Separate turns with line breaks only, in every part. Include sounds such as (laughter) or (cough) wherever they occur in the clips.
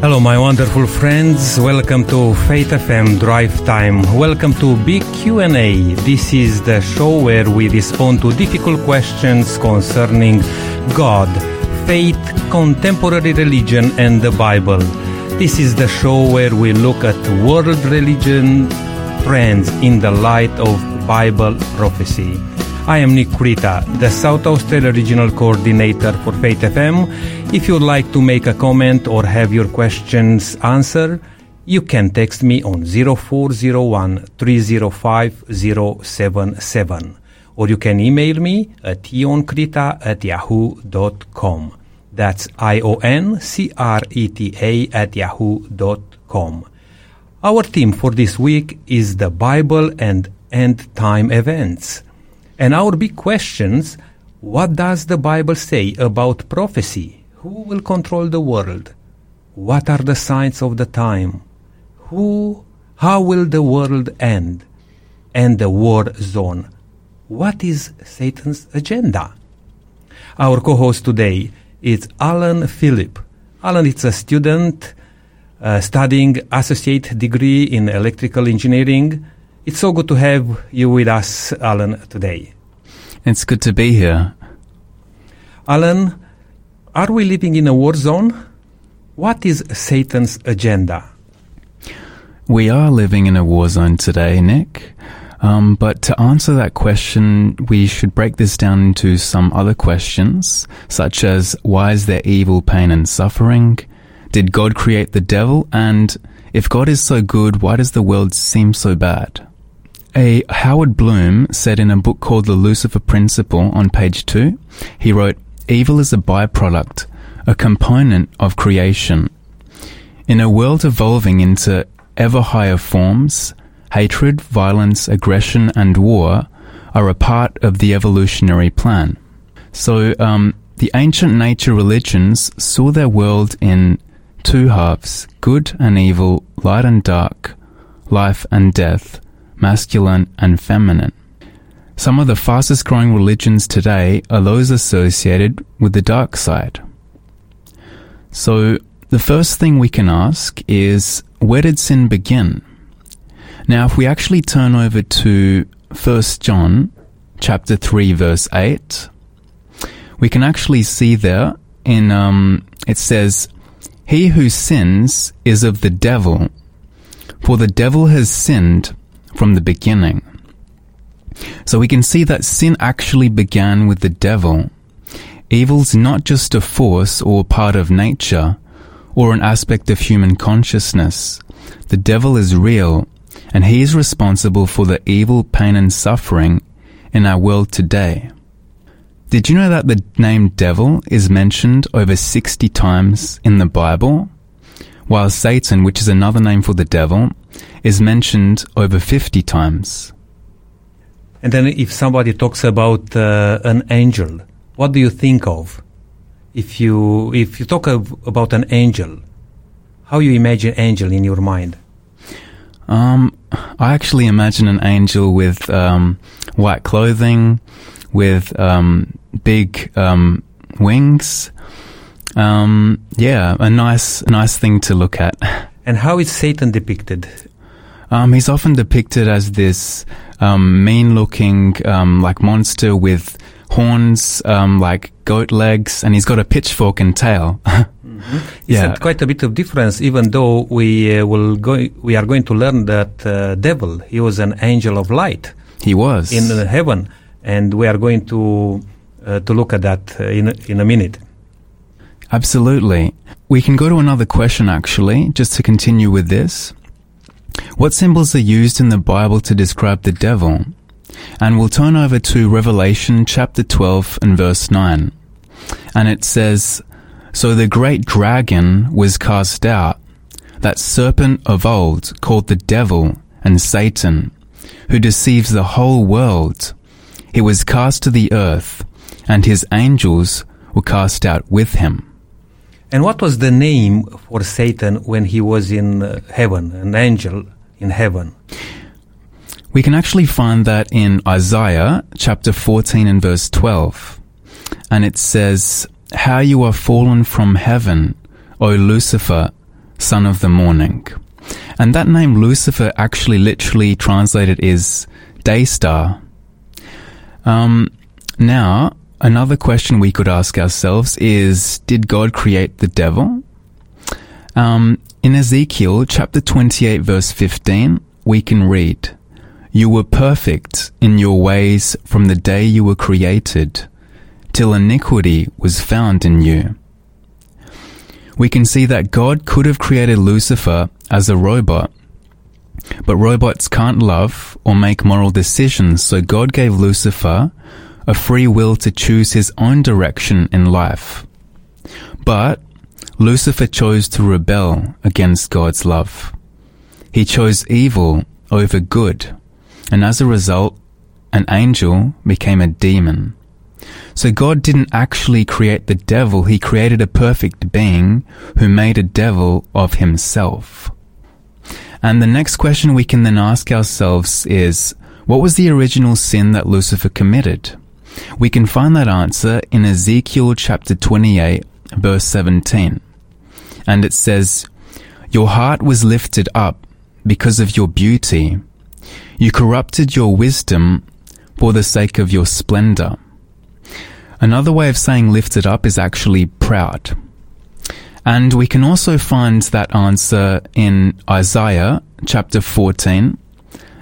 Hello, my wonderful friends. Welcome to Faith FM Drive Time. Welcome to Big Q&A. This is the show where we respond to difficult questions concerning God, faith, contemporary religion, and the Bible. This is the show where we look at world religion trends in the light of Bible prophecy. I am Nick Creta, the South Australia Regional Coordinator for Faith FM. If you'd like to make a comment or have your questions answered, you can text me on 0401 305 077 or you can email me at ioncreta at yahoo.com. That's I-O-N-C-R-E-T-A at yahoo.com. Our theme for this week is the Bible and end time events. And our big questions what does the Bible say about prophecy? Who will control the world? What are the signs of the time? Who, how will the world end? And the war zone. What is Satan's agenda? Our co-host today is Alan Philip. Alan is a student uh, studying associate degree in electrical engineering it's so good to have you with us, Alan, today.
It's good to be here.
Alan, are we living in a war zone? What is Satan's agenda?
We are living in a war zone today, Nick. Um, but to answer that question, we should break this down into some other questions, such as why is there evil, pain, and suffering? Did God create the devil? And if God is so good, why does the world seem so bad? A Howard Bloom said in a book called The Lucifer Principle on page 2, he wrote, Evil is a byproduct, a component of creation. In a world evolving into ever higher forms, hatred, violence, aggression, and war are a part of the evolutionary plan. So, um, the ancient nature religions saw their world in two halves good and evil, light and dark, life and death masculine, and feminine. Some of the fastest growing religions today are those associated with the dark side. So, the first thing we can ask is where did sin begin? Now, if we actually turn over to 1 John chapter 3 verse 8, we can actually see there in um, it says, "He who sins is of the devil, for the devil has sinned from the beginning. So we can see that sin actually began with the devil. Evil's not just a force or part of nature or an aspect of human consciousness. The devil is real and he is responsible for the evil, pain and suffering in our world today. Did you know that the name devil is mentioned over 60 times in the Bible? While Satan, which is another name for the devil, is mentioned over 50 times.
And then if somebody talks about uh, an angel, what do you think of? If you, if you talk of, about an angel, how you imagine angel in your mind?
Um, I actually imagine an angel with um, white clothing, with um, big um, wings. Um, yeah, a nice, nice thing to look at.
And how is Satan depicted?
Um, he's often depicted as this um, mean-looking, um, like monster with horns, um, like goat legs, and he's got a pitchfork and tail. (laughs)
mm-hmm. Yeah, quite a bit of difference. Even though we uh, will go, we are going to learn that uh, devil, he was an angel of light.
He was
in uh, heaven, and we are going to uh, to look at that uh, in in a minute.
Absolutely. We can go to another question actually, just to continue with this. What symbols are used in the Bible to describe the devil? And we'll turn over to Revelation chapter 12 and verse 9. And it says, So the great dragon was cast out, that serpent of old called the devil and Satan, who deceives the whole world. He was cast to the earth, and his angels were cast out with him.
And what was the name for Satan when he was in uh, heaven, an angel in heaven?
We can actually find that in Isaiah chapter 14 and verse 12. And it says, How you are fallen from heaven, O Lucifer, son of the morning. And that name Lucifer actually literally translated is day star. Um, now, another question we could ask ourselves is Did God create the devil? Um, in Ezekiel chapter 28, verse 15, we can read, You were perfect in your ways from the day you were created, till iniquity was found in you. We can see that God could have created Lucifer as a robot, but robots can't love or make moral decisions, so God gave Lucifer a free will to choose his own direction in life. But Lucifer chose to rebel against God's love. He chose evil over good, and as a result, an angel became a demon. So God didn't actually create the devil, he created a perfect being who made a devil of himself. And the next question we can then ask ourselves is, what was the original sin that Lucifer committed? We can find that answer in Ezekiel chapter 28 verse 17 and it says, Your heart was lifted up because of your beauty. You corrupted your wisdom for the sake of your splendor. Another way of saying lifted up is actually proud. And we can also find that answer in Isaiah chapter 14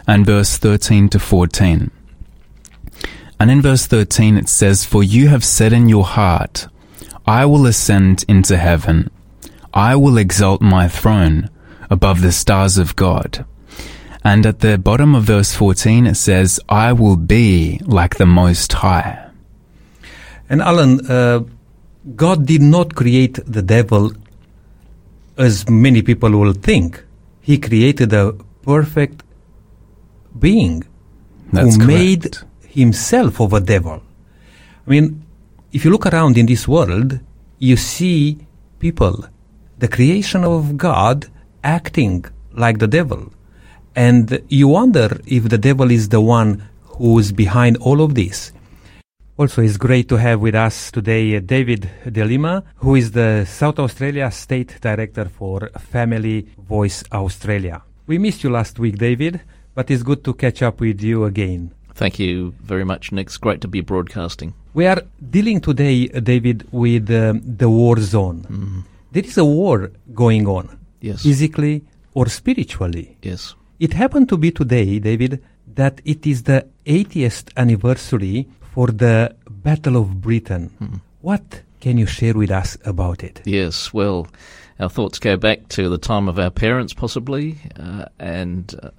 and verse 13 to 14. And in verse 13 it says, For you have said in your heart, I will ascend into heaven. I will exalt my throne above the stars of God. And at the bottom of verse 14 it says, I will be like the Most High.
And Alan, uh, God did not create the devil as many people will think. He created a perfect being
That's
who
correct.
made himself of a devil. I mean, if you look around in this world, you see people the creation of God acting like the devil. And you wonder if the devil is the one who's behind all of this. Also, it's great to have with us today uh, David De Lima, who is the South Australia State Director for Family Voice Australia. We missed you last week, David, but it's good to catch up with you again.
Thank you very much, Nick. It's great to be broadcasting.
We are dealing today, uh, David, with um, the war zone. There is a war going on,
Yes.
physically or spiritually.
yes.
It happened to be today, David, that it is the 80th anniversary for the Battle of Britain. What can you share with us about it?
Yes. Well, our thoughts go back to the time of our parents, possibly, uh, and uh,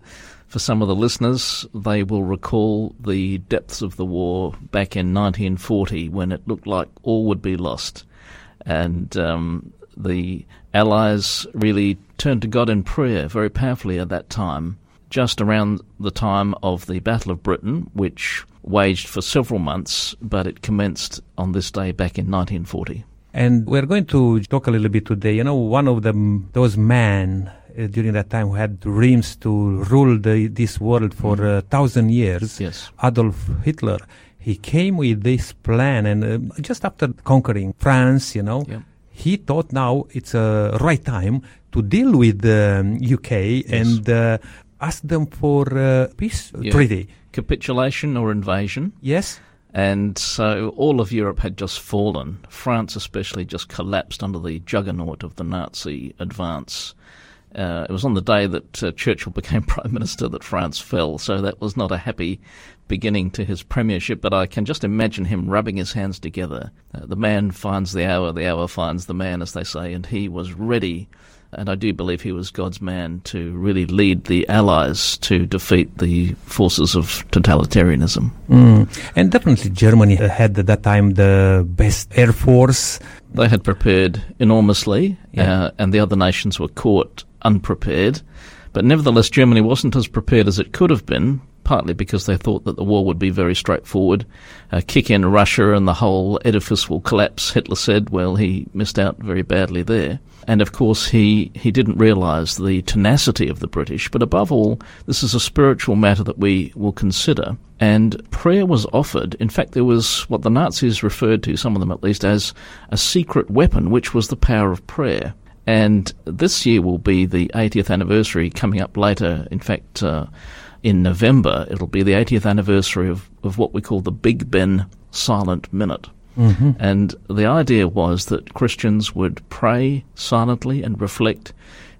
for some of the listeners, they will recall the depths of the war back in 1940 when it looked like all would be lost. And um, the Allies really turned to God in prayer very powerfully at that time, just around the time of the Battle of Britain, which waged for several months, but it commenced on this day back in 1940.
And we're going to talk a little bit today. You know, one of them, those men uh, during that time who had dreams to rule the, this world for a thousand years,
Yes.
Adolf Hitler, he came with this plan, and uh, just after conquering France, you know,
Yep.
he thought now it's a right time to deal with the um, UK and uh, ask them for uh, peace
Yeah.
treaty.
Capitulation or invasion.
Yes.
And so all of Europe had just fallen. France, especially, just collapsed under the juggernaut of the Nazi advance. Uh, it was on the day that uh, Churchill (laughs) became Prime Minister that France fell, so that was not a happy beginning to his premiership. But I can just imagine him rubbing his hands together. Uh, the man finds the hour, the hour finds the man, as they say, and he was ready. And I do believe he was God's man to really lead the Allies to defeat the forces of totalitarianism.
Mm. And definitely Germany had at that time the best air force.
They had prepared enormously,
Yeah.
uh, and the other nations were caught unprepared. But nevertheless, Germany wasn't as prepared as it could have been, partly because they thought that the war would be very straightforward. Uh, kick in Russia and the whole edifice will collapse, Hitler said. Well, he missed out very badly there. And of course, he, he didn't realise the tenacity of the British. But above all, this is a spiritual matter that we will consider. And prayer was offered. In fact, there was what the Nazis referred to, some of them at least, as a secret weapon, which was the power of prayer. And this year will be the 80th anniversary coming up later. In fact, uh, in November, it'll be the 80th anniversary of, of what we call the Big Ben Silent Minute.
Mm-hmm.
And the idea was that Christians would pray silently and reflect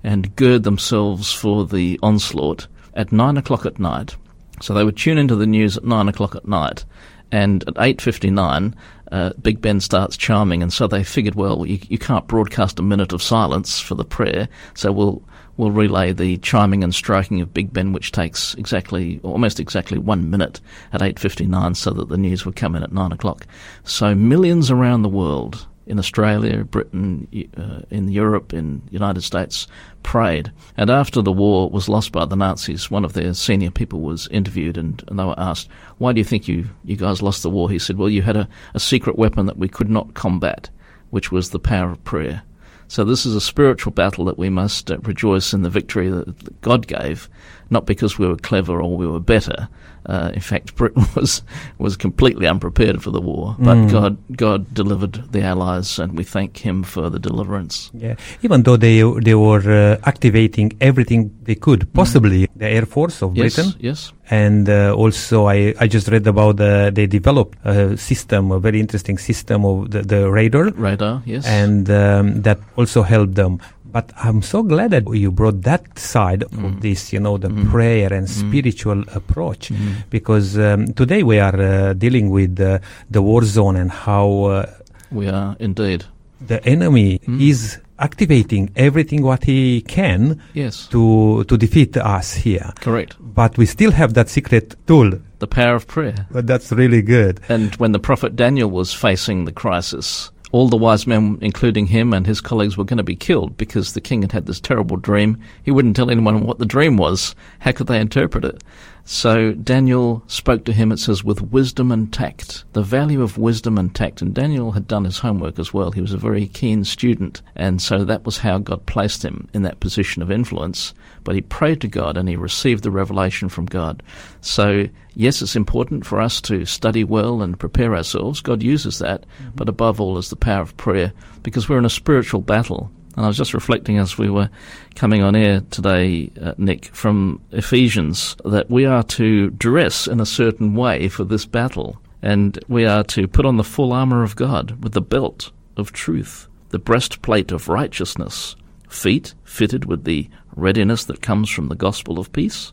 and gird themselves for the onslaught at nine o'clock at night. So they would tune into the news at nine o'clock at night, and at eight fifty nine, uh, Big Ben starts chiming, and so they figured, well, you, you can't broadcast a minute of silence for the prayer, so we'll we'll relay the chiming and striking of Big Ben, which takes exactly, almost exactly one minute at 8.59 so that the news would come in at 9 o'clock. So millions around the world, in Australia, Britain, uh, in Europe, in the United States, prayed. And after the war was lost by the Nazis, one of their senior people was interviewed and, and they were asked, why do you think you, you guys lost the war? He said, well, you had a, a secret weapon that we could not combat, which was the power of prayer. So this is a spiritual battle that we must uh, rejoice in the victory that God gave, not because we were clever or we were better. Uh, in fact, Britain (laughs) was was completely unprepared for the war, but
Mm.
God God delivered the Allies, and we thank Him for the deliverance.
Yeah, even though they they were uh, activating everything they could, possibly the Air Force of
Mm. Yes,
Britain,
yes,
and uh, also I, I just read about uh, they developed a system, a very interesting system of the, the radar,
radar, yes,
and um, that also helped them. But I'm so glad that you brought that side
Mm.
of this, you know, the
Mhm.
prayer and
Mhm.
spiritual approach,
Mhm.
because um, today we are uh, dealing with uh, the war zone and how uh,
we are indeed.
the enemy
Mm.
is activating everything what he can
Yes,
to to defeat us here.
correct.
But we still have that secret tool.
The power of prayer.
But that's really good.
And when the prophet Daniel was facing the crisis, all the wise men, including him and his colleagues, were going to be killed because the king had had this terrible dream. He wouldn't tell anyone what the dream was. How could they interpret it? So Daniel spoke to him, it says, with wisdom and tact. The value of wisdom and tact. And Daniel had done his homework as well. He was a very keen student. And so that was how God placed him in that position of influence. But he prayed to God and he received the revelation from God. So, yes, it's important for us to study well and prepare ourselves. God uses that. Mm-hmm. But above all is the power of prayer because we're in a spiritual battle. And I was just reflecting as we were coming on air today, uh, Nick, from Ephesians, that we are to dress in a certain way for this battle. And we are to put on the full armour of God with the belt of truth, the breastplate of righteousness, feet fitted with the readiness that comes from the gospel of peace.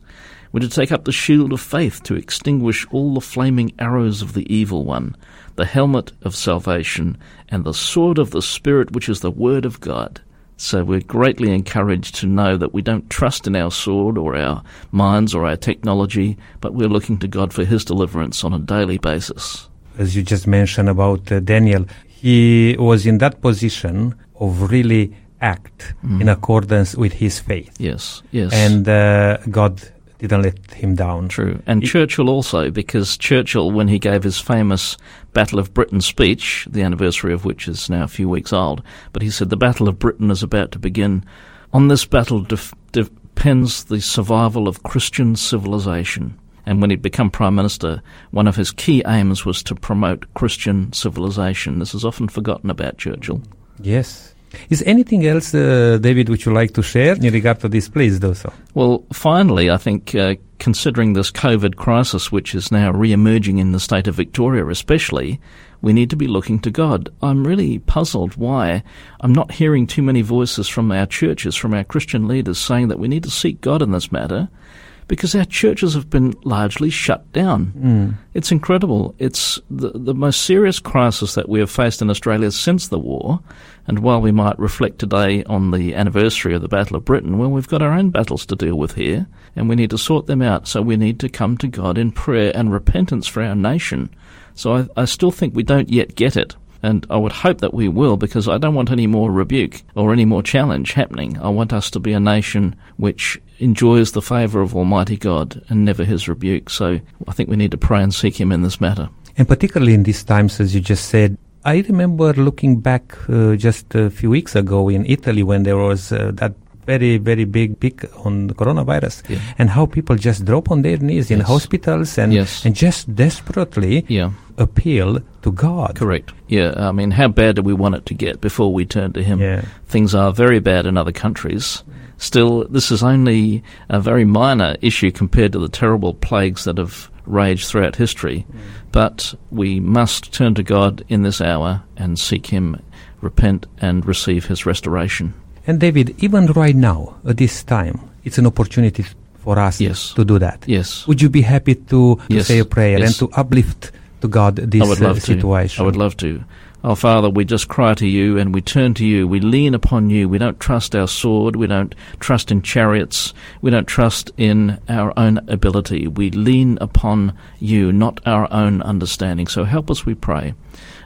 We're to take up the shield of faith to extinguish all the flaming arrows of the evil one, the helmet of salvation, and the sword of the Spirit, which is the word of God. So we're greatly encouraged to know that we don't trust in our sword or our minds or our technology, but we're looking to God for His deliverance on a daily basis.
As you just mentioned about uh, Daniel, he was in that position of really act
Mm.
in accordance with his faith.
Yes, yes.
And uh, God didn't let him down.
True. And
He-
Churchill also, because Churchill, when he gave his famous Battle of Britain speech, the anniversary of which is now a few weeks old, but he said, The Battle of Britain is about to begin. On this battle def- depends the survival of Christian civilization. And when he'd become Prime Minister, one of his key aims was to promote Christian civilization. This is often forgotten about Churchill.
Yes. Is anything else, uh, David, which you like to share in regard to this? Please do so.
Well, finally, I think uh, considering this COVID crisis, which is now re-emerging in the state of Victoria, especially, we need to be looking to God. I'm really puzzled why I'm not hearing too many voices from our churches, from our Christian leaders, saying that we need to seek God in this matter, because our churches have been largely shut down. It's incredible. It's the, the most serious crisis that we have faced in Australia since the war. And while we might reflect today on the anniversary of the Battle of Britain, well, we've got our own battles to deal with here, and we need to sort them out. So we need to come to God in prayer and repentance for our nation. So I, I still think we don't yet get it. And I would hope that we will because I don't want any more rebuke or any more challenge happening. I want us to be a nation which enjoys the favour of Almighty God and never his rebuke. So I think we need to pray and seek him in this matter.
And particularly in these times, as you just said, I remember looking back uh, just a few weeks ago in Italy when there was uh, that very, very big peak on the coronavirus,
Yeah.
and how people just drop on their knees in
Yes.
hospitals and
Yes.
and just desperately
Yeah,
appeal to God.
correct. Yeah, I mean, how bad do we want it to get before we turn to Him?
Yeah.
Things are very bad in other countries. Still, this is only a very minor issue compared to the terrible plagues that have raged throughout history. But we must turn to God in this hour and seek Him, repent, and receive His restoration.
And David, even right now, at this time, it's an opportunity for us
Yes.
to do that.
Yes.
Would you be happy to, to
Yes.
say a prayer
Yes.
and to uplift to God this
I would
uh,
love to.
situation?
I would love to. Oh, Father, we just cry to you and we turn to you. We lean upon you. We don't trust our sword. We don't trust in chariots. We don't trust in our own ability. We lean upon you, not our own understanding. So help us, we pray.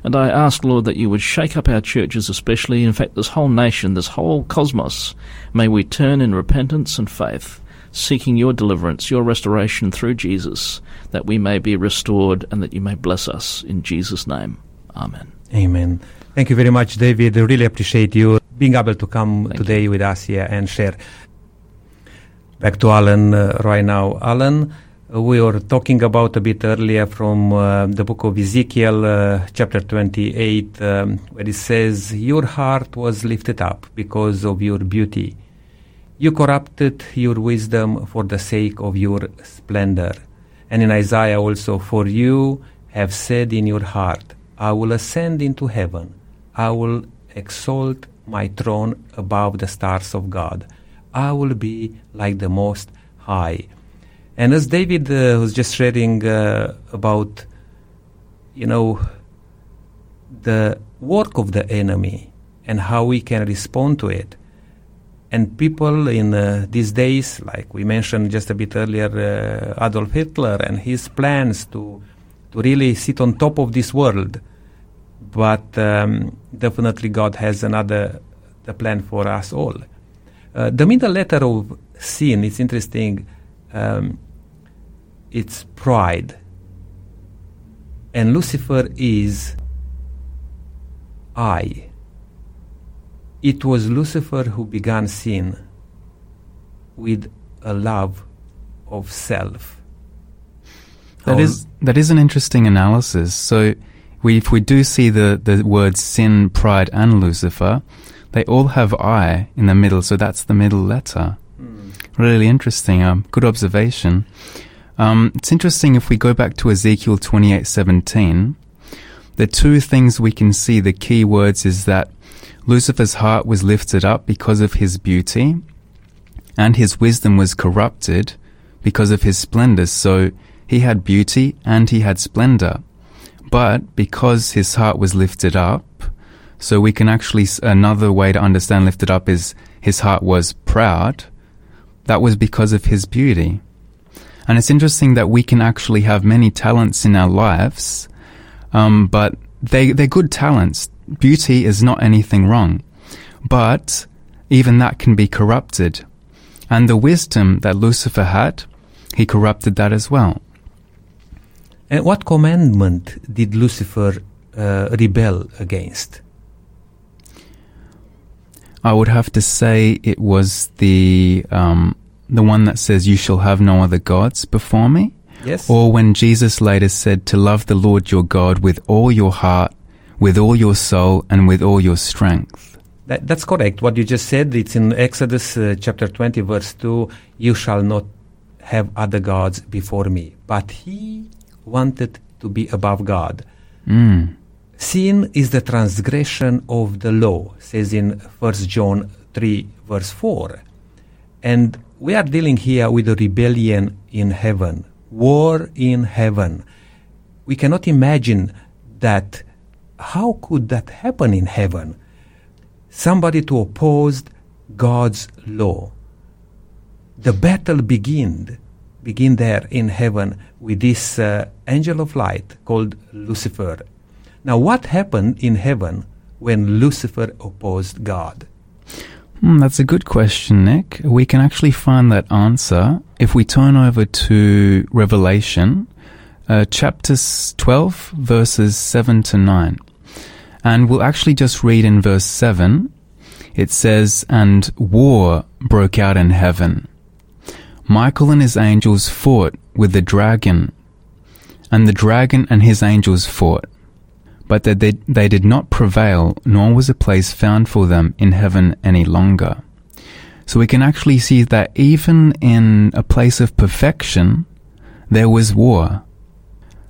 And I ask, Lord, that you would shake up our churches, especially, in fact, this whole nation, this whole cosmos. May we turn in repentance and faith, seeking your deliverance, your restoration through Jesus, that we may be restored and that you may bless us. In Jesus' name. Amen.
Amen. Thank you very much, David. I really appreciate you being able to come
Thank
today with us here and share. Back to Alan uh, right now. Alan, uh, we were talking about a bit earlier from uh, the book of Ezekiel, uh, chapter 28, um, where it says, Your heart was lifted up because of your beauty. You corrupted your wisdom for the sake of your splendor. And in Isaiah also, For you have said in your heart, I will ascend into heaven. I will exalt my throne above the stars of God. I will be like the Most High. And as David uh, was just reading uh, about, you know, the work of the enemy and how we can respond to it. And people in uh, these days, like we mentioned just a bit earlier, uh, Adolf Hitler and his plans to to really sit on top of this world. But um, definitely, God has another the plan for us all. Uh, the middle letter of sin is interesting. Um, it's pride, and Lucifer is I. It was Lucifer who began sin with a love of self.
That is that is an interesting analysis. So, we, if we do see the the words sin, pride, and Lucifer, they all have I in the middle. So that's the middle letter. Really interesting. Um, good observation. Um, it's interesting if we go back to Ezekiel twenty eight seventeen. The two things we can see, the key words is that Lucifer's heart was lifted up because of his beauty, and his wisdom was corrupted because of his splendor. So he had beauty and he had splendor. But because his heart was lifted up, so we can actually, another way to understand lifted up is his heart was proud. That was because of his beauty. And it's interesting that we can actually have many talents in our lives, um, but they, they're good talents. Beauty is not anything wrong. But even that can be corrupted. And the wisdom that Lucifer had, he corrupted that as well.
And what commandment did Lucifer uh, rebel against?
I would have to say it was the um, the one that says, "You shall have no other gods before me,"
Yes.
or when Jesus later said to love the Lord your God with all your heart, with all your soul, and with all your strength.
That, that's correct. What you just said, it's in Exodus uh, chapter 20, verse 2 You shall not have other gods before me. But he wanted to be above God.
Mm.
Sin is the transgression of the law, says in 1 John 3, verse 4. And we are dealing here with a rebellion in heaven, war in heaven. We cannot imagine that. How could that happen in heaven? Somebody to oppose God's law. The battle began, begin there in heaven with this uh, angel of light called Lucifer. Now, what happened in heaven when Lucifer opposed God?
Hmm, that's a good question, Nick. We can actually find that answer if we turn over to Revelation, uh, chapter 12, verses 7 to 9. And we'll actually just read in verse 7. it says, And war broke out in heaven. Michael and his angels fought with the dragon, and the dragon and his angels fought. But that they, they did not prevail, nor was a place found for them in heaven any longer. So we can actually see that even in a place of perfection, there was war.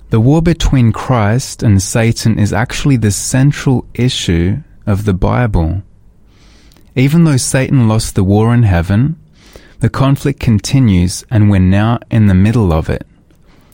The war between Christ and Satan is actually the central issue of the Bible. Even though Satan lost the war in heaven, the conflict continues and we're now in the middle of it.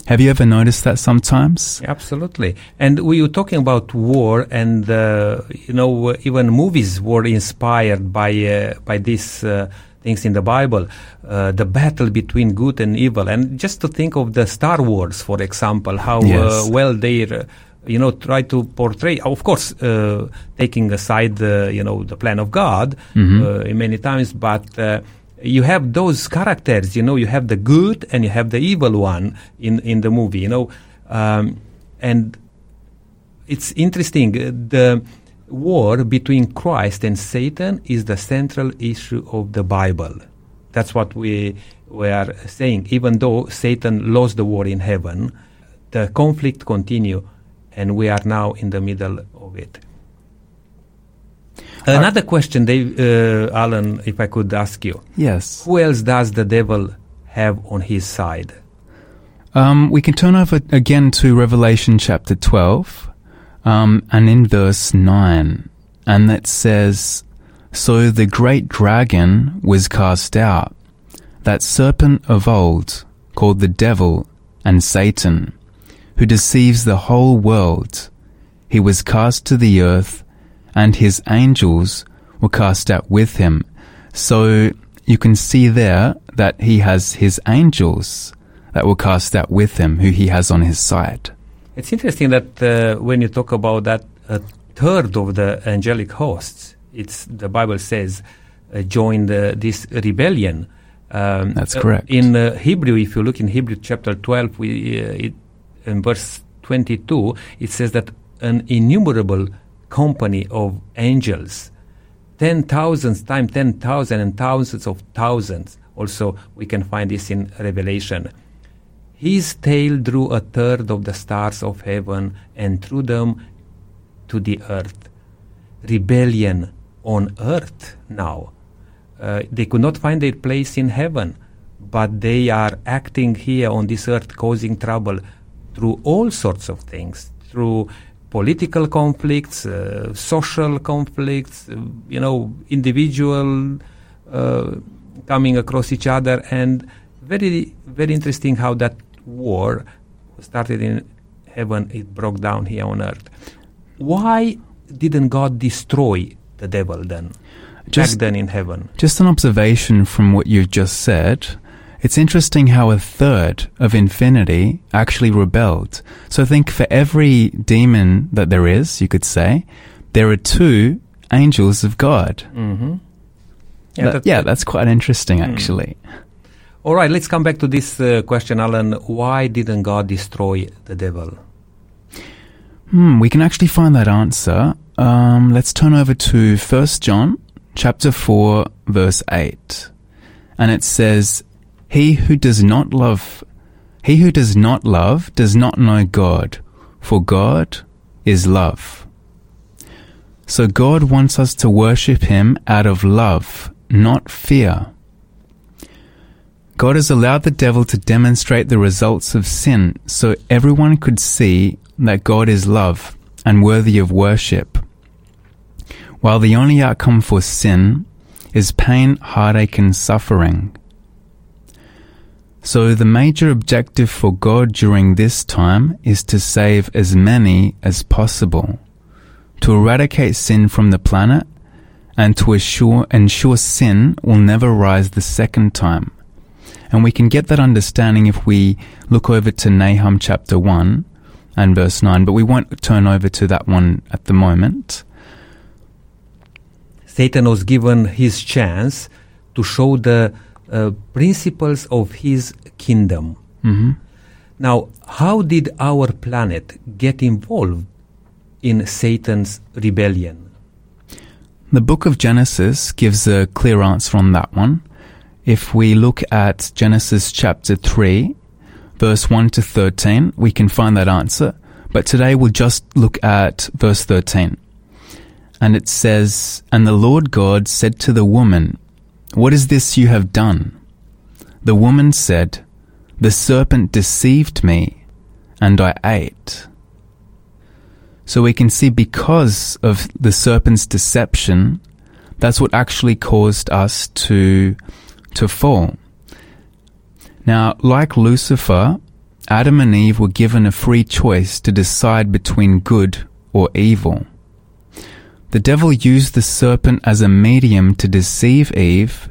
Have you ever noticed that sometimes?
Absolutely. And we were talking about war, and uh, you know, even movies were inspired by uh, by these uh, things in the Bible, uh, the battle between good and evil, and just to think of the Star Wars, for example, how uh,
Yes.
well they. Uh, you know, try to portray, of course, uh, taking aside the, you know, the plan of God uh, many times, but uh, you have those characters, you know, you have the good and you have the evil one in, in the movie, you know, um, and it's interesting. uh, The war between Christ and Satan is the central issue of the Bible. That's what we, we are saying. Even though Satan lost the war in heaven, the conflict continue, and we are now in the middle of it. Another question, Dave, uh, Alan, if I could ask you.
Yes.
Who else does the devil have on his side?
Um, we can turn over again to Revelation chapter 12, um, and in verse 9, and that says, So the great dragon was cast out, that serpent of old, called the devil and Satan, who deceives the whole world. He was cast to the earth, and his angels were cast out with him. So you can see there that he has his angels that were cast out with him, who he has on his side.
It's interesting that uh, when you talk about that, a third of the angelic hosts, it's the Bible says, uh, joined uh, this rebellion. Um,
That's
uh,
correct.
in uh, Hebrew, if you look in Hebrew chapter 12, we, uh, it, in verse 22, it says that an innumerable company of angels, ten thousands times ten thousand and thousands of thousands. Also, we can find this in Revelation. His tail drew a third of the stars of heaven and threw them to the earth. Rebellion on earth now. Uh, they could not find their place in heaven, but they are acting here on this earth, causing trouble through all sorts of things, through political conflicts, uh, social conflicts, uh, you know, individual uh, coming across each other, and very, very interesting how that war started in heaven, it broke down here on earth. Why didn't God destroy the devil then?
Just-
back then in heaven.
Just an observation from what you've just said. It's interesting how a third of infinity actually rebelled. So think for every demon that there is, you could say, there are two angels of God.
Mm-hmm.
That-
that's-
yeah, that's quite interesting, actually.
All right, let's come back to this uh, question, Alan. Why didn't God destroy the devil?
Hmm, we can actually find that answer. Um, let's turn over to First John chapter 4 verse 8. And it says, He who does not love, he who does not love does not know God, for God is love. So God wants us to worship Him out of love, not fear. God has allowed the devil to demonstrate the results of sin so everyone could see that God is love and worthy of worship. While the only outcome for sin is pain, heartache, and suffering. So the major objective for God during this time is to save as many as possible, to eradicate sin from the planet, and to assure, ensure sin will never rise the second time. And we can get that understanding if we look over to Nahum chapter 1 and verse 9, but we won't turn over to that one at the moment.
Satan was given his chance to show the uh, principles of his kingdom.
hmm
Now, how did our planet get involved in Satan's rebellion?
The book of Genesis gives a clear answer on that one. If we look at Genesis chapter 3, verse 1 to 13, we can find that answer. But today we'll just look at verse 13. And it says, And the Lord God said to the woman, What is this you have done? The woman said, The serpent deceived me, and I ate. So we can see because of the serpent's deception, that's what actually caused us to, to fall. Now, like Lucifer, Adam and Eve were given a free choice to decide between good or evil. The devil used the serpent as a medium to deceive Eve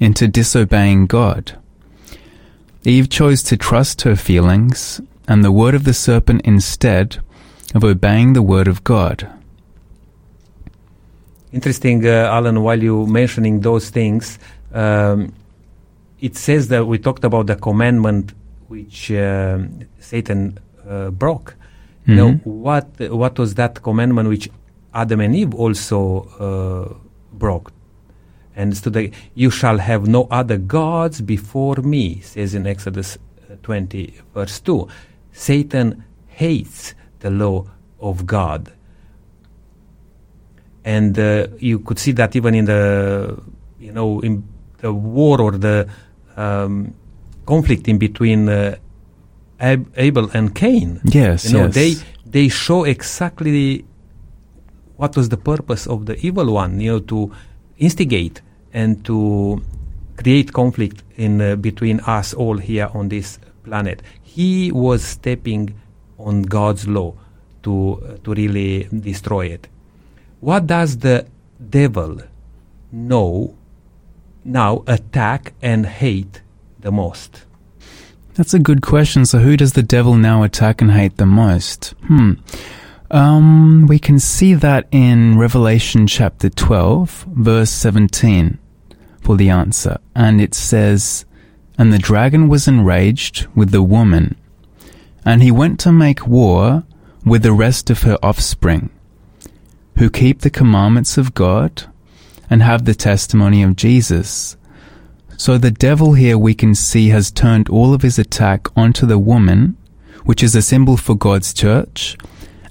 into disobeying God. Eve chose to trust her feelings and the word of the serpent instead of obeying the word of God.
Interesting, uh, Alan, while you mentioning those things, um, it says that we talked about the commandment which uh, Satan uh, broke. Mm-hmm. Know, what, what was that commandment which Adam and Eve also uh, broke? And so the, you shall have no other gods before me, says in Exodus uh, 20, verse 2. Satan hates the law of God. And uh, you could see that even in the, you know, in the war or the um, conflict in between uh, Ab- Abel and Cain.
Yes,
you know,
yes.
they they show exactly what was the purpose of the evil one. You know, to instigate and to create conflict in uh, between us all here on this planet. He was stepping on God's law to uh, to really destroy it. What does the devil know now attack and hate the most?
That's a good question. So, who does the devil now attack and hate the most? Hmm. Um, we can see that in Revelation chapter 12, verse 17 for the answer. And it says, And the dragon was enraged with the woman, and he went to make war with the rest of her offspring, who keep the commandments of God and have the testimony of Jesus. So the devil here we can see has turned all of his attack onto the woman, which is a symbol for God's church,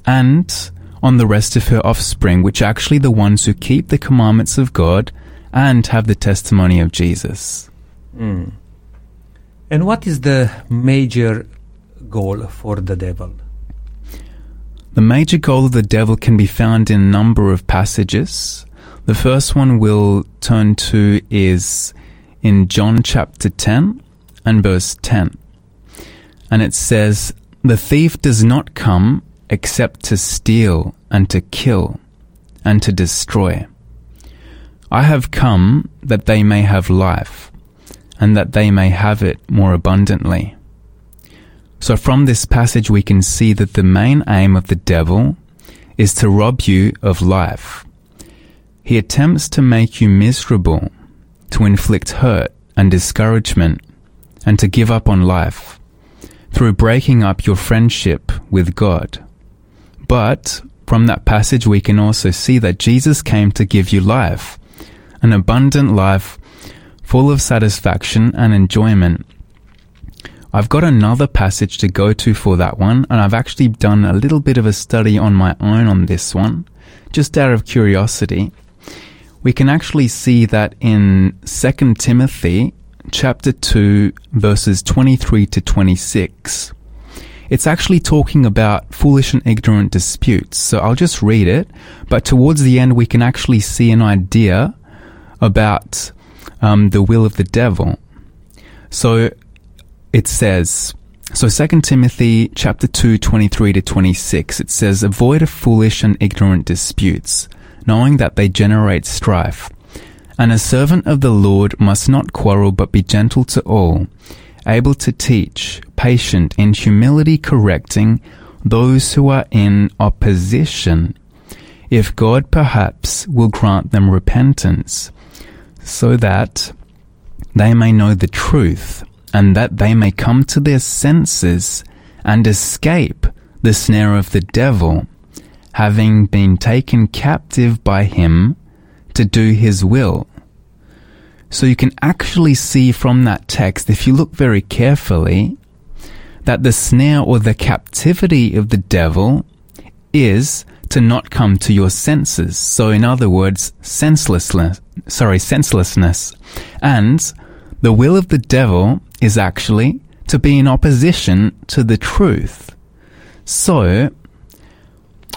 and on the rest of her offspring, which are actually the ones who keep the commandments of God and have the testimony of Jesus.
Mm. And what is the major goal for the devil?
The major goal of the devil can be found in a number of passages. The first one we'll turn to is in John chapter 10 and verse 10. And it says, The thief does not come except to steal and to kill and to destroy. I have come that they may have life and that they may have it more abundantly. So from this passage we can see that the main aim of the devil is to rob you of life. He attempts to make you miserable, to inflict hurt and discouragement, and to give up on life through breaking up your friendship with God. But from that passage we can also see that Jesus came to give you life, an abundant life full of satisfaction and enjoyment. I've got another passage to go to for that one, and I've actually done a little bit of a study on my own on this one, just out of curiosity. We can actually see that in 2 Timothy chapter 2 verses 23 to 26. It's actually talking about foolish and ignorant disputes. So I'll just read it, but towards the end we can actually see an idea about um, the will of the devil. So it says, so 2 Timothy chapter 2, 23 to 26, it says, Avoid of foolish and ignorant disputes, knowing that they generate strife. And a servant of the Lord must not quarrel, but be gentle to all, able to teach, patient, in humility correcting those who are in opposition, if God perhaps will grant them repentance, so that they may know the truth, and that they may come to their senses and escape the snare of the devil, having been taken captive by him to do his will. So you can actually see from that text, if you look very carefully, that the snare or the captivity of the devil is to not come to your senses. So in other words, senselessness, sorry, senselessness. And the will of the devil is actually to be in opposition to the truth. So,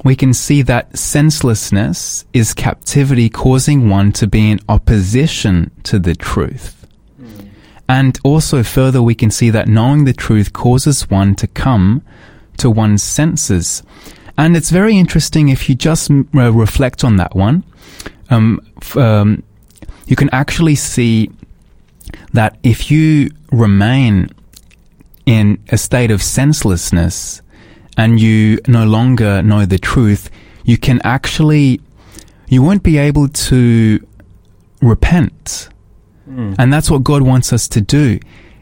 we can see that senselessness is captivity causing one to be in opposition to the truth. Mm. And also further, we can see that knowing the truth causes one to come to one's senses. And it's very interesting if you just uh, reflect on that one. Um, f- um, you can actually see that if you remain in a state of senselessness and you no longer know the truth, you can actually, you won't be able to repent. Mm. And that's what God wants us to do.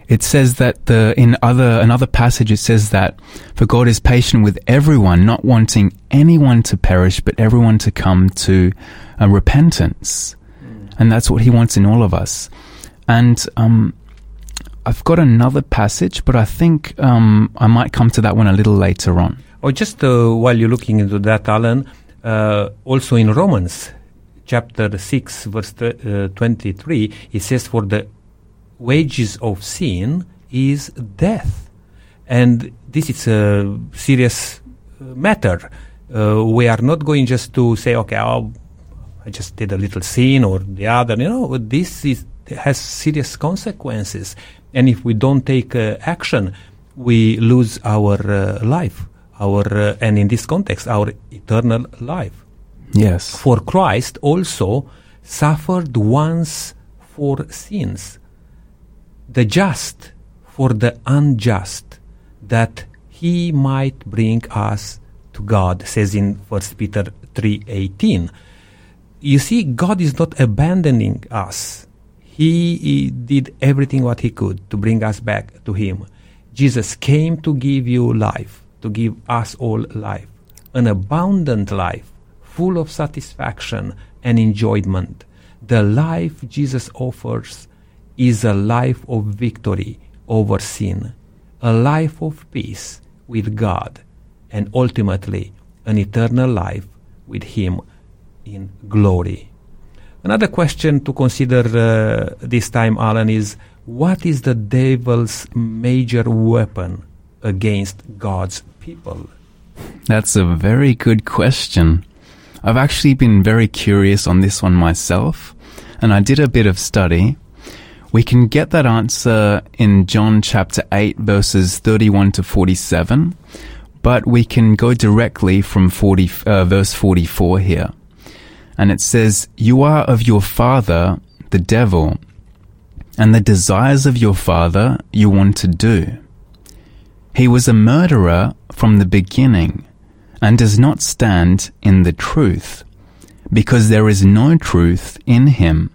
It says that the, in other, another passage, it says that for God is patient with everyone, not wanting anyone to perish, but everyone to come to uh, repentance. Mm. And that's what he wants in all of us. And, um, I've got another passage, but I think um, I might come to that one a little later on.
Or oh, just uh, while you're looking into that, Alan, uh, also in Romans chapter 6, verse uh, 23, it says, For the wages of sin is death. And this is a serious uh, matter. Uh, we are not going just to say, okay, oh, I just did a little sin or the other. You know, this is has serious consequences. And if we don't take uh, action, we lose our uh, life, our uh, and in this context, our eternal life.
Yes.
For Christ also suffered once for sins, the just for the unjust, that he might bring us to God, says in First Peter 3:18. You see, God is not abandoning us he, he did everything what he could to bring us back to him. Jesus came to give you life, to give us all life, an abundant life, full of satisfaction and enjoyment. The life Jesus offers is a life of victory over sin, a life of peace with God, and ultimately an eternal life with Him in glory. Another question to consider uh, this time, Alan, is what is the devil's major weapon against God's people?
That's a very good question. I've actually been very curious on this one myself, and I did a bit of study. We can get that answer in John chapter 8, verses 31 to 47, but we can go directly from 40, uh, verse 44 here and it says, You are of your father, the devil, and the desires of your father you want to do. He was a murderer from the beginning and does not stand in the truth, because there is no truth in him.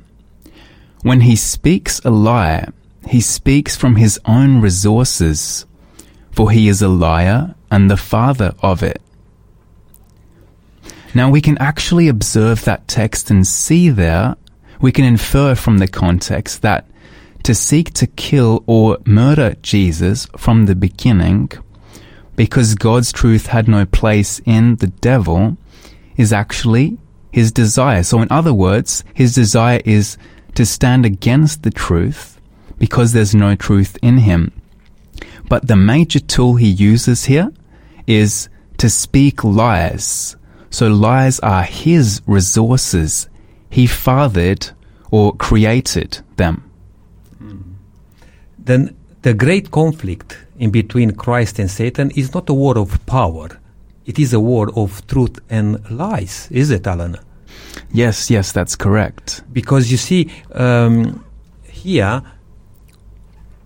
When he speaks a lie, he speaks from his own resources, for he is a liar and the father of it. Now we can actually observe that text and see there, we can infer from the context that to seek to kill or murder Jesus from the beginning, because God's truth had no place in the devil, is actually his desire. So in other words, his desire is to stand against the truth because there's no truth in him. But the major tool he uses here is to speak lies so lies are his resources. He fathered or created them.
Mm. Then the great conflict in between Christ and Satan is not a war of power. It is a war of truth and lies, is it, Alan?
Yes, yes, that's correct.
Because you see, um, here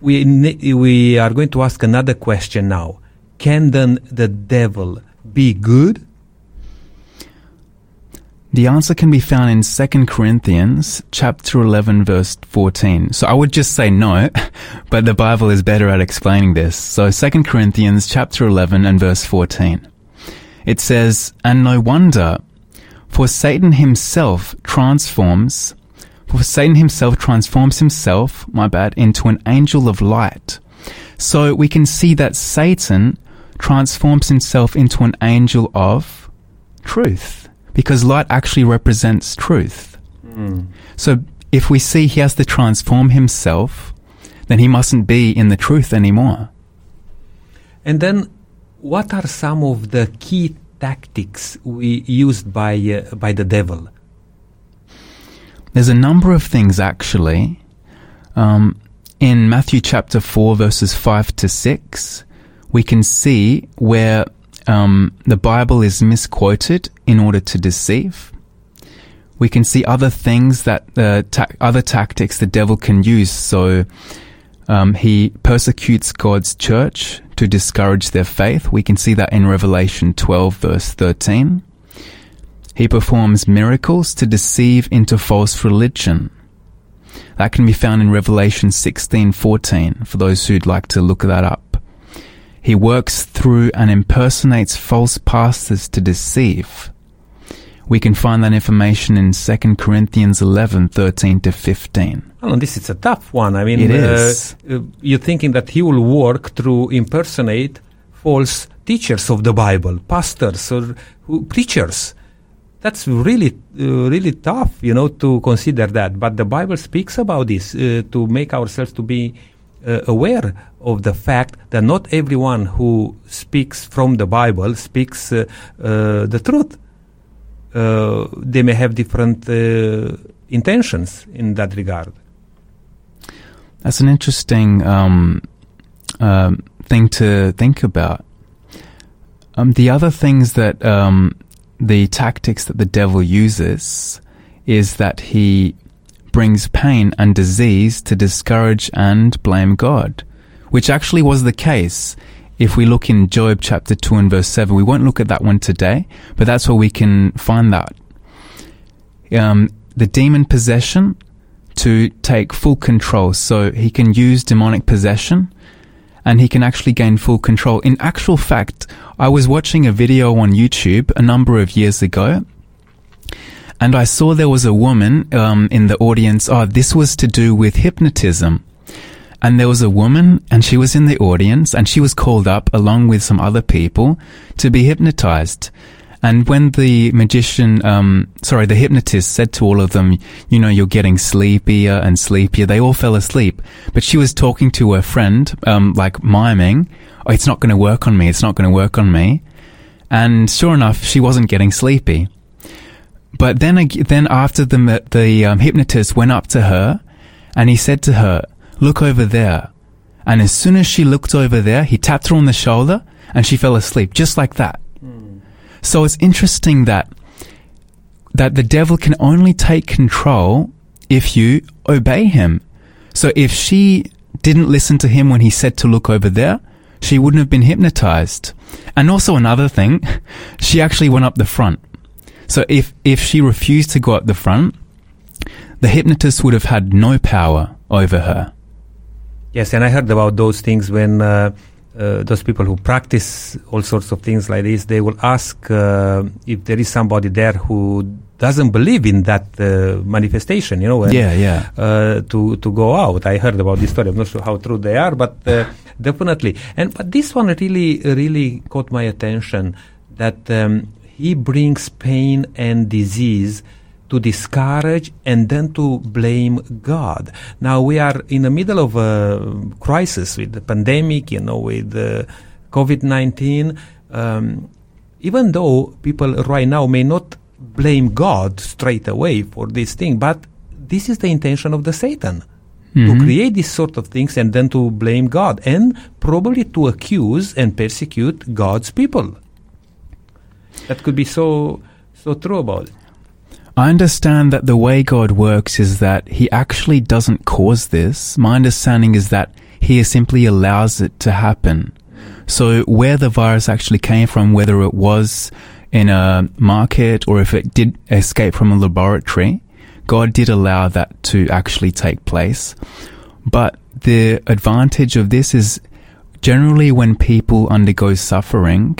we we are going to ask another question now. Can then the devil be good
the answer can be found in 2 Corinthians chapter 11 verse 14. So I would just say no, (laughs) but the Bible is better at explaining this. So 2 Corinthians chapter 11 and verse 14. It says, And no wonder, For Satan himself transforms, for Satan himself transforms himself, my bad, into an angel of light. So we can see that Satan transforms himself into an angel of truth because light actually represents truth.
Mm.
So if we see he has to transform himself, then he mustn't be in the truth anymore.
And then, what are some of the key tactics we used by uh, by the devil?
There's a number of things actually. Um, in Matthew chapter 4, verses 5 to 6, we can see where um, the Bible is misquoted in order to deceive. We can see other things that uh, ta- other tactics the devil can use. So um, he persecutes God's church to discourage their faith. We can see that in Revelation 12, verse 13. He performs miracles to deceive into false religion. That can be found in Revelation 16:14 for those who'd like to look that up. He works through and impersonates false pastors to deceive. We can find that information in 2 Corinthians 11:13 to 15.
Well, this is a tough one. I mean,
It
uh,
is.
uh, you're thinking that he will work through impersonate false teachers of the Bible, pastors or preachers. That's really, uh, really tough, you know, to consider that. But the Bible speaks about this uh, to make ourselves to be uh, aware of the fact that not everyone who speaks from the Bible speaks uh, uh, the truth. Uh, they may have different uh, intentions in that regard.
That's an interesting um, um, thing to think about. Um, the other things that um, the tactics that the devil uses is that he brings pain and disease to discourage and blame God, which actually was the case. If we look in Job chapter 2 and verse 7, we won't look at that one today, but that's where we can find that. Um, the demon possession to take full control. So he can use demonic possession and he can actually gain full control. In actual fact, I was watching a video on YouTube a number of years ago and I saw there was a woman um, in the audience. Oh, this was to do with hypnotism. And there was a woman and she was in the audience and she was called up along with some other people to be hypnotized. And when the magician, um, sorry, the hypnotist said to all of them, you know, you're getting sleepier and sleepier, they all fell asleep. But she was talking to her friend, um, like miming, oh, it's not going to work on me, it's not going to work on me. And sure enough, she wasn't getting sleepy. But then, then after the, the um, hypnotist went up to her and he said to her, look over there. And as soon as she looked over there, he tapped her on the shoulder and she fell asleep just like that. So it's interesting that that the devil can only take control if you obey him. So if she didn't listen to him when he said to look over there, she wouldn't have been hypnotized. And also another thing, (laughs) she actually went up the front. So if if she refused to go up the front, the hypnotist would have had no power over her.
Yes, and I heard about those things when uh, uh, those people who practice all sorts of things like this, they will ask uh, if there is somebody there who doesn't believe in that uh, manifestation, you know, and,
Yeah, yeah.
uh, to to go out. I heard about this story. I'm not sure how true they are, but uh, definitely. And but this one really really caught my attention that um, he brings pain and disease to discourage and then to blame God. Now we are in the middle of a crisis with the pandemic, you know, with uh, COVID 19. Um, even though people right now may not blame God straight away for this thing, but this is the intention of the Satan. To create these sort of things and then to blame God and probably to accuse and persecute God's people. That could be so so true about it.
I understand that the way God works is that He actually doesn't cause this. My understanding is that He simply allows it to happen. So where the virus actually came from, whether it was in a market or if it did escape from a laboratory, God did allow that to actually take place. But the advantage of this is generally when people undergo suffering,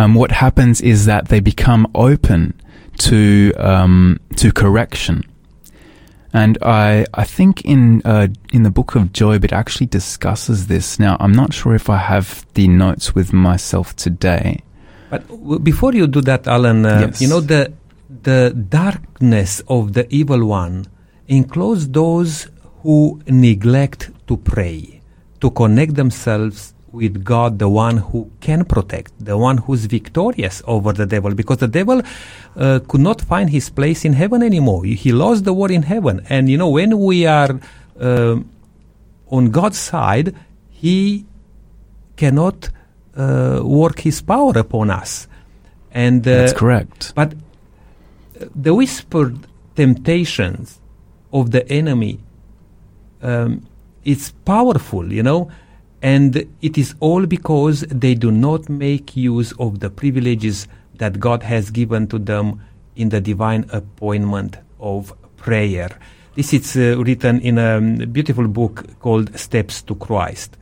um, what happens is that they become open to um, to correction. And I I think in uh, in the book of Job it actually discusses this. Now I'm not sure if I have the notes with myself today.
But before you do that, Alan, uh,
Yes.
you know the the darkness of the evil one includes those who neglect to pray, to connect themselves with God, the one who can protect, the one who's victorious over the devil, because the devil uh, could not find his place in heaven anymore. He lost the war in heaven, and you know when we are um on God's side, He cannot uh, work His power upon us. And uh,
That's correct.
But uh, the whispered temptations of the enemy, um, it's powerful, you know, and it is all because they do not make use of the privileges that God has given to them in the divine appointment of prayer. This is uh, written in a um, beautiful book called Steps to Christ.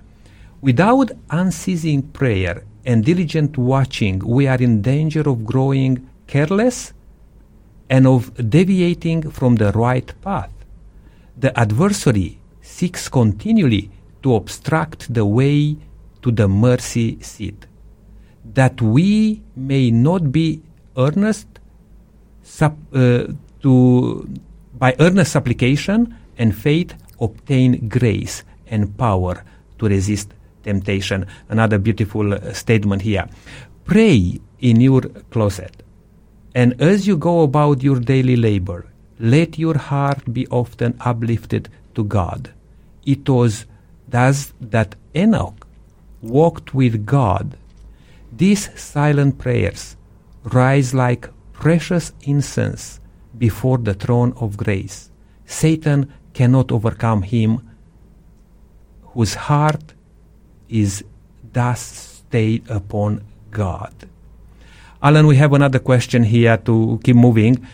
Without unceasing prayer and diligent watching, we are in danger of growing careless and of deviating from the right path. The adversary seeks continually to obstruct the way to the mercy seat, that we may not be earnest uh, to by earnest supplication and faith obtain grace and power to resist temptation. Another beautiful uh, statement here. Pray in your closet, and as you go about your daily labor, let your heart be often uplifted to God. It was thus that Enoch walked with God. These silent prayers rise like precious incense before the throne of grace. Satan cannot overcome him whose heart is thus stayed upon God. Alan, we have another question here to keep moving.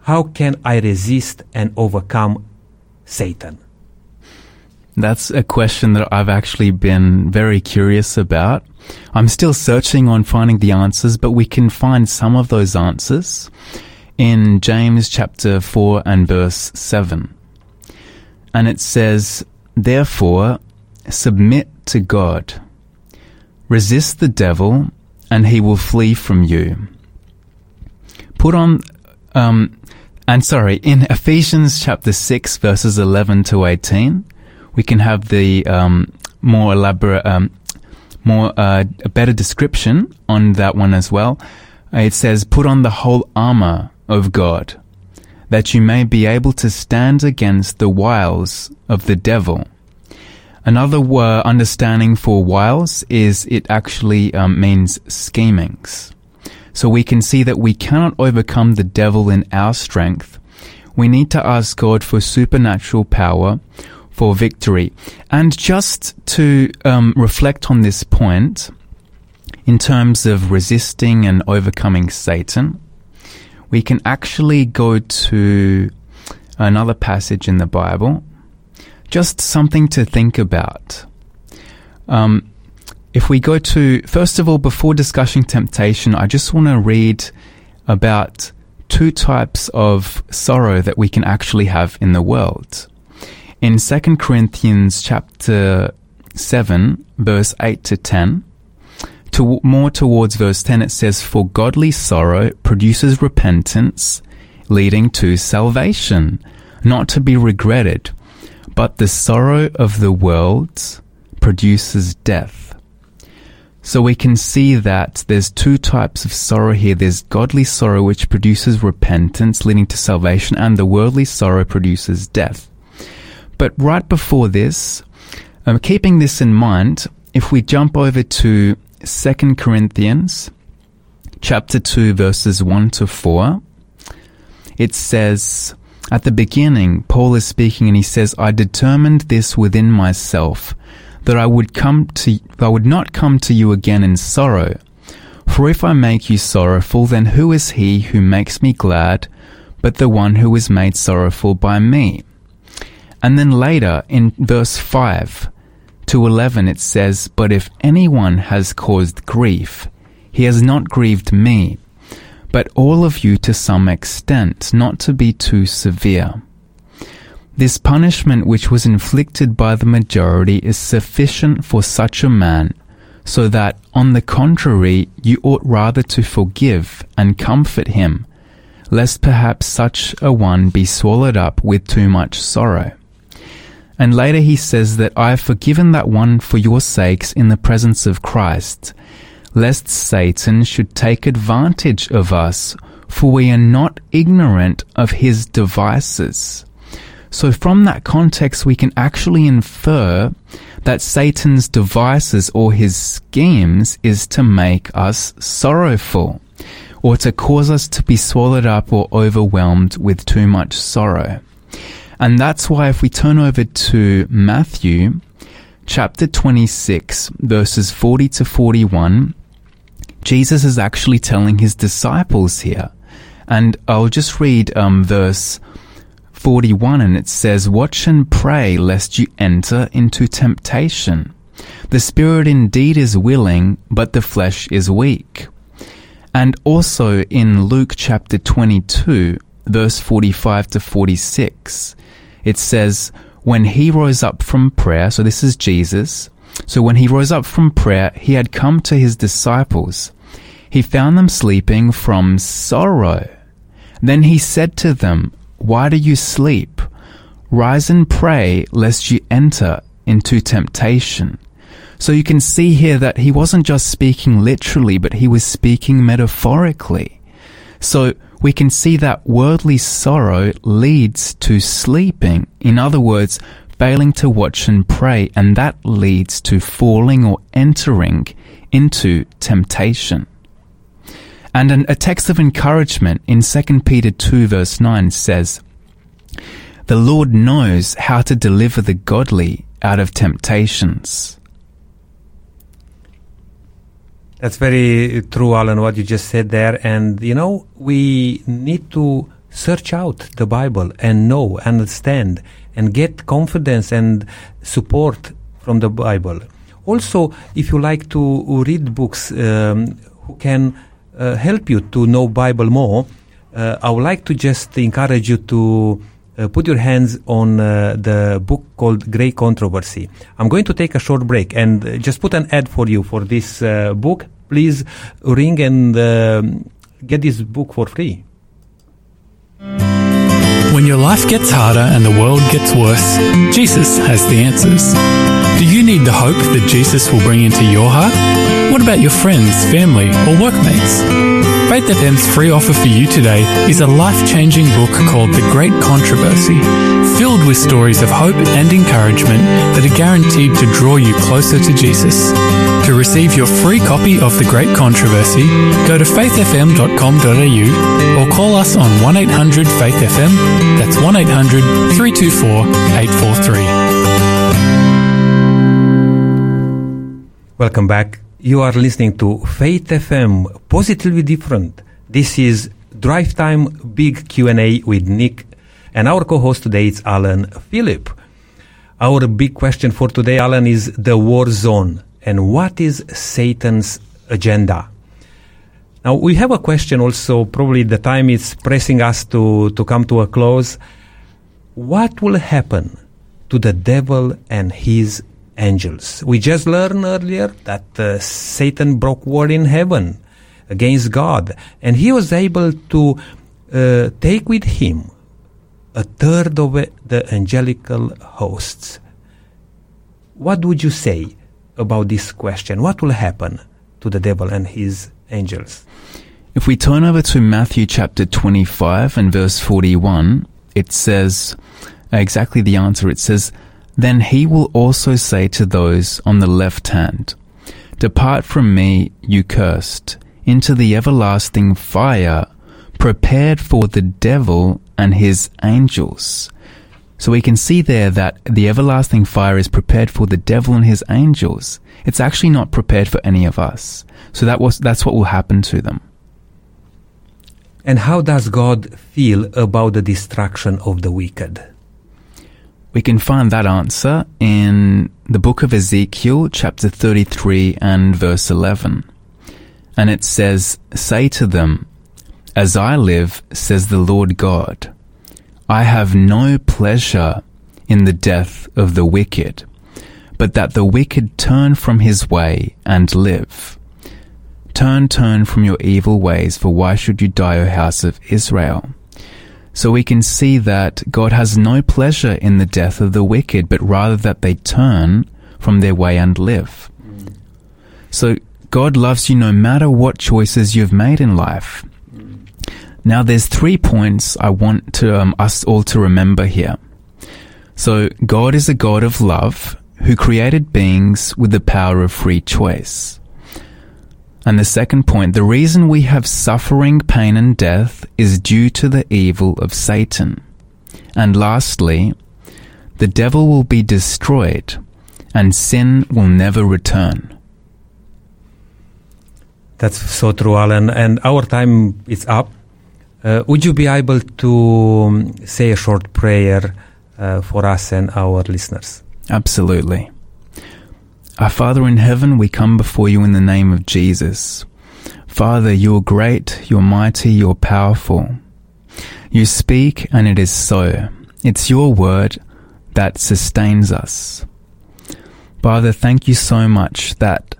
How can I resist and overcome Satan?
That's a question that I've actually been very curious about. I'm still searching on finding the answers, but we can find some of those answers in James chapter 4 and verse 7. And it says, Therefore, submit to God. Resist the devil, and he will flee from you. Put on, um, and sorry, in Ephesians chapter 6, verses 11 to 18, we can have the um, more elaborate, um, more uh, a better description on that one as well. Uh, It says, "Put on the whole armor of God, that you may be able to stand against the wiles of the devil." Another uh, understanding for wiles is it actually um, means schemings. So we can see that we cannot overcome the devil in our strength. We need to ask God for supernatural power for victory. And just to um, reflect on this point, in terms of resisting and overcoming Satan, we can actually go to another passage in the Bible. Just something to think about. Um, if we go to, first of all, before discussing temptation, I just want to read about two types of sorrow that we can actually have in the world. In 2 Corinthians chapter 7, verse 8 to 10, to, more towards verse 10, it says, For godly sorrow produces repentance, leading to salvation, not to be regretted. But the sorrow of the world produces death. So we can see that there's two types of sorrow here. There's godly sorrow, which produces repentance, leading to salvation, and the worldly sorrow produces death. But right before this, um, keeping this in mind, if we jump over to 2 Corinthians chapter 2 verses 1 to 4, it says, at the beginning, Paul is speaking and he says, I determined this within myself, that I would come to, I would not come to you again in sorrow. For if I make you sorrowful, then who is he who makes me glad, but the one who is made sorrowful by me? And then later in verse 5 to 11 it says, But if anyone has caused grief, he has not grieved me, but all of you to some extent, not to be too severe. This punishment which was inflicted by the majority is sufficient for such a man, so that, on the contrary, you ought rather to forgive and comfort him, lest perhaps such a one be swallowed up with too much sorrow. And later he says that I have forgiven that one for your sakes in the presence of Christ, lest Satan should take advantage of us, for we are not ignorant of his devices. So from that context, we can actually infer that Satan's devices or his schemes is to make us sorrowful or to cause us to be swallowed up or overwhelmed with too much sorrow. And that's why if we turn over to Matthew chapter 26 verses 40 to 41, Jesus is actually telling his disciples here. And I'll just read um, verse 41 and it says, Watch and pray lest you enter into temptation. The spirit indeed is willing, but the flesh is weak. And also in Luke chapter 22, verse 45 to 46, it says, When he rose up from prayer, so this is Jesus, so when he rose up from prayer, he had come to his disciples. He found them sleeping from sorrow. Then he said to them, why do you sleep? Rise and pray lest you enter into temptation. So you can see here that he wasn't just speaking literally, but he was speaking metaphorically. So we can see that worldly sorrow leads to sleeping. In other words, failing to watch and pray, and that leads to falling or entering into temptation. And an, a text of encouragement in 2 Peter 2 verse 9 says, The Lord knows how to deliver the godly out of temptations.
That's very true, Alan, what you just said there. And, you know, we need to search out the Bible and know, understand, and get confidence and support from the Bible. Also, if you like to read books um, who can uh, help you to know Bible more, uh, I would like to just encourage you to uh, put your hands on uh, the book called Great Controversy. I'm going to take a short break and uh, just put an ad for you for this uh, book. Please ring and um, get this book for free.
When your life gets harder and the world gets worse, Jesus has the answers. Do you need the hope that Jesus will bring into your heart? What about your friends, family, or workmates? Faith FM's free offer for you today is a life changing book called The Great Controversy, filled with stories of hope and encouragement that are guaranteed to draw you closer to Jesus. To receive your free copy of The Great Controversy, go to faithfm.com.au or call us on 1 800 Faith FM. That's 1 800 324 843.
Welcome back. You are listening to Faith FM, positively different. This is Drive Time Big Q&A with Nick and our co-host today is Alan Philip. Our big question for today, Alan, is the war zone and what is Satan's agenda? Now we have a question also, probably the time is pressing us to, to come to a close. What will happen to the devil and his angels. We just learned earlier that uh, Satan broke war in heaven against God, and he was able to uh, take with him a third of the angelical hosts. What would you say about this question? What will happen to the devil and his angels?
If we turn over to Matthew chapter 25 and verse 41, it says exactly the answer. It says, then he will also say to those on the left hand, Depart from me, you cursed, into the everlasting fire, prepared for the devil and his angels. So we can see there that the everlasting fire is prepared for the devil and his angels. It's actually not prepared for any of us. So that was, that's what will happen to them.
And how does God feel about the destruction of the wicked?
We can find that answer in the book of Ezekiel, chapter 33 and verse 11. And it says, Say to them, As I live, says the Lord God, I have no pleasure in the death of the wicked, but that the wicked turn from his way and live. Turn, turn from your evil ways, for why should you die, O house of Israel? So we can see that God has no pleasure in the death of the wicked, but rather that they turn from their way and live. So God loves you no matter what choices you've made in life. Now there's three points I want to um, us all to remember here. So God is a God of love who created beings with the power of free choice. And the second point, the reason we have suffering, pain, and death is due to the evil of Satan. And lastly, the devil will be destroyed and sin will never return.
That's so true, Alan. And our time is up. Uh, would you be able to um, say a short prayer uh, for us and our listeners?
Absolutely. Our Father in heaven, we come before you in the name of Jesus. Father, you're great, you're mighty, you're powerful. You speak and it is so. It's your word that sustains us. Father, thank you so much that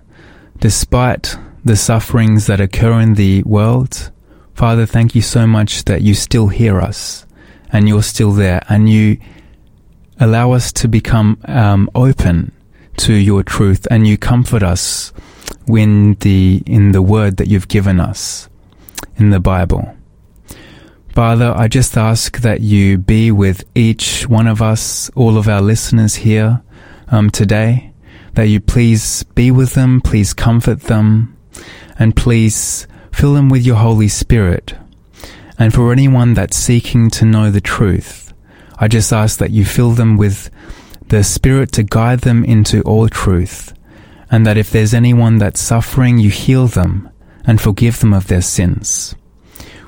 despite the sufferings that occur in the world, Father, thank you so much that you still hear us and you're still there and you allow us to become um, open to your truth and you comfort us when the in the word that you've given us in the Bible. Father, I just ask that you be with each one of us, all of our listeners here um, today, that you please be with them, please comfort them, and please fill them with your Holy Spirit. And for anyone that's seeking to know the truth, I just ask that you fill them with the Spirit to guide them into all truth, and that if there's anyone that's suffering, you heal them and forgive them of their sins.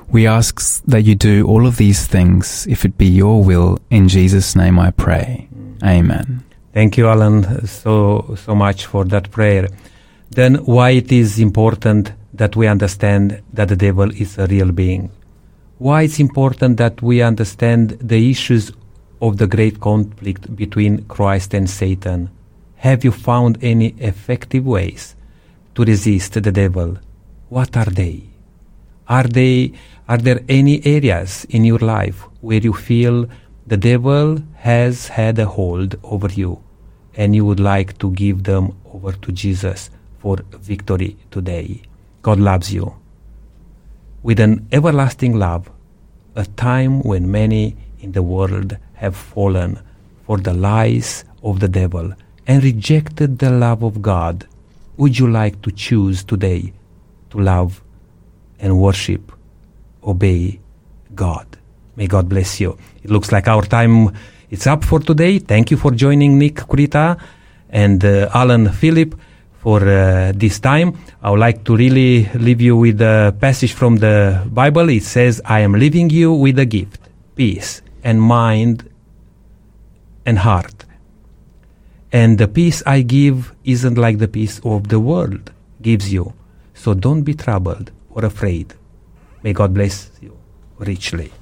We ask that you do all of these things, if it be your will. In Jesus' name I pray. Amen.
Thank you, Alan, so so much for that prayer. Then, why it is important that we understand that the devil is a real being? Why it's important that we understand the issues of the great conflict between Christ and Satan? Have you found any effective ways to resist the devil? What are they? Are they are there any areas in your life where you feel the devil has had a hold over you and you would like to give them over to Jesus for victory today? God loves you with an everlasting love, a time when many in the world have fallen for the lies of the devil and rejected the love of God, would you like to choose today to love and worship, obey God? May God bless you. It looks like our time is up for today. Thank you for joining Nick Creta and uh, Alan Philip for uh, this time. I would like to really leave you with a passage from the Bible. It says, I am leaving you with a gift, peace and mind and heart. And the peace I give isn't like the peace of the world gives you. So don't be troubled or afraid. May God bless you richly.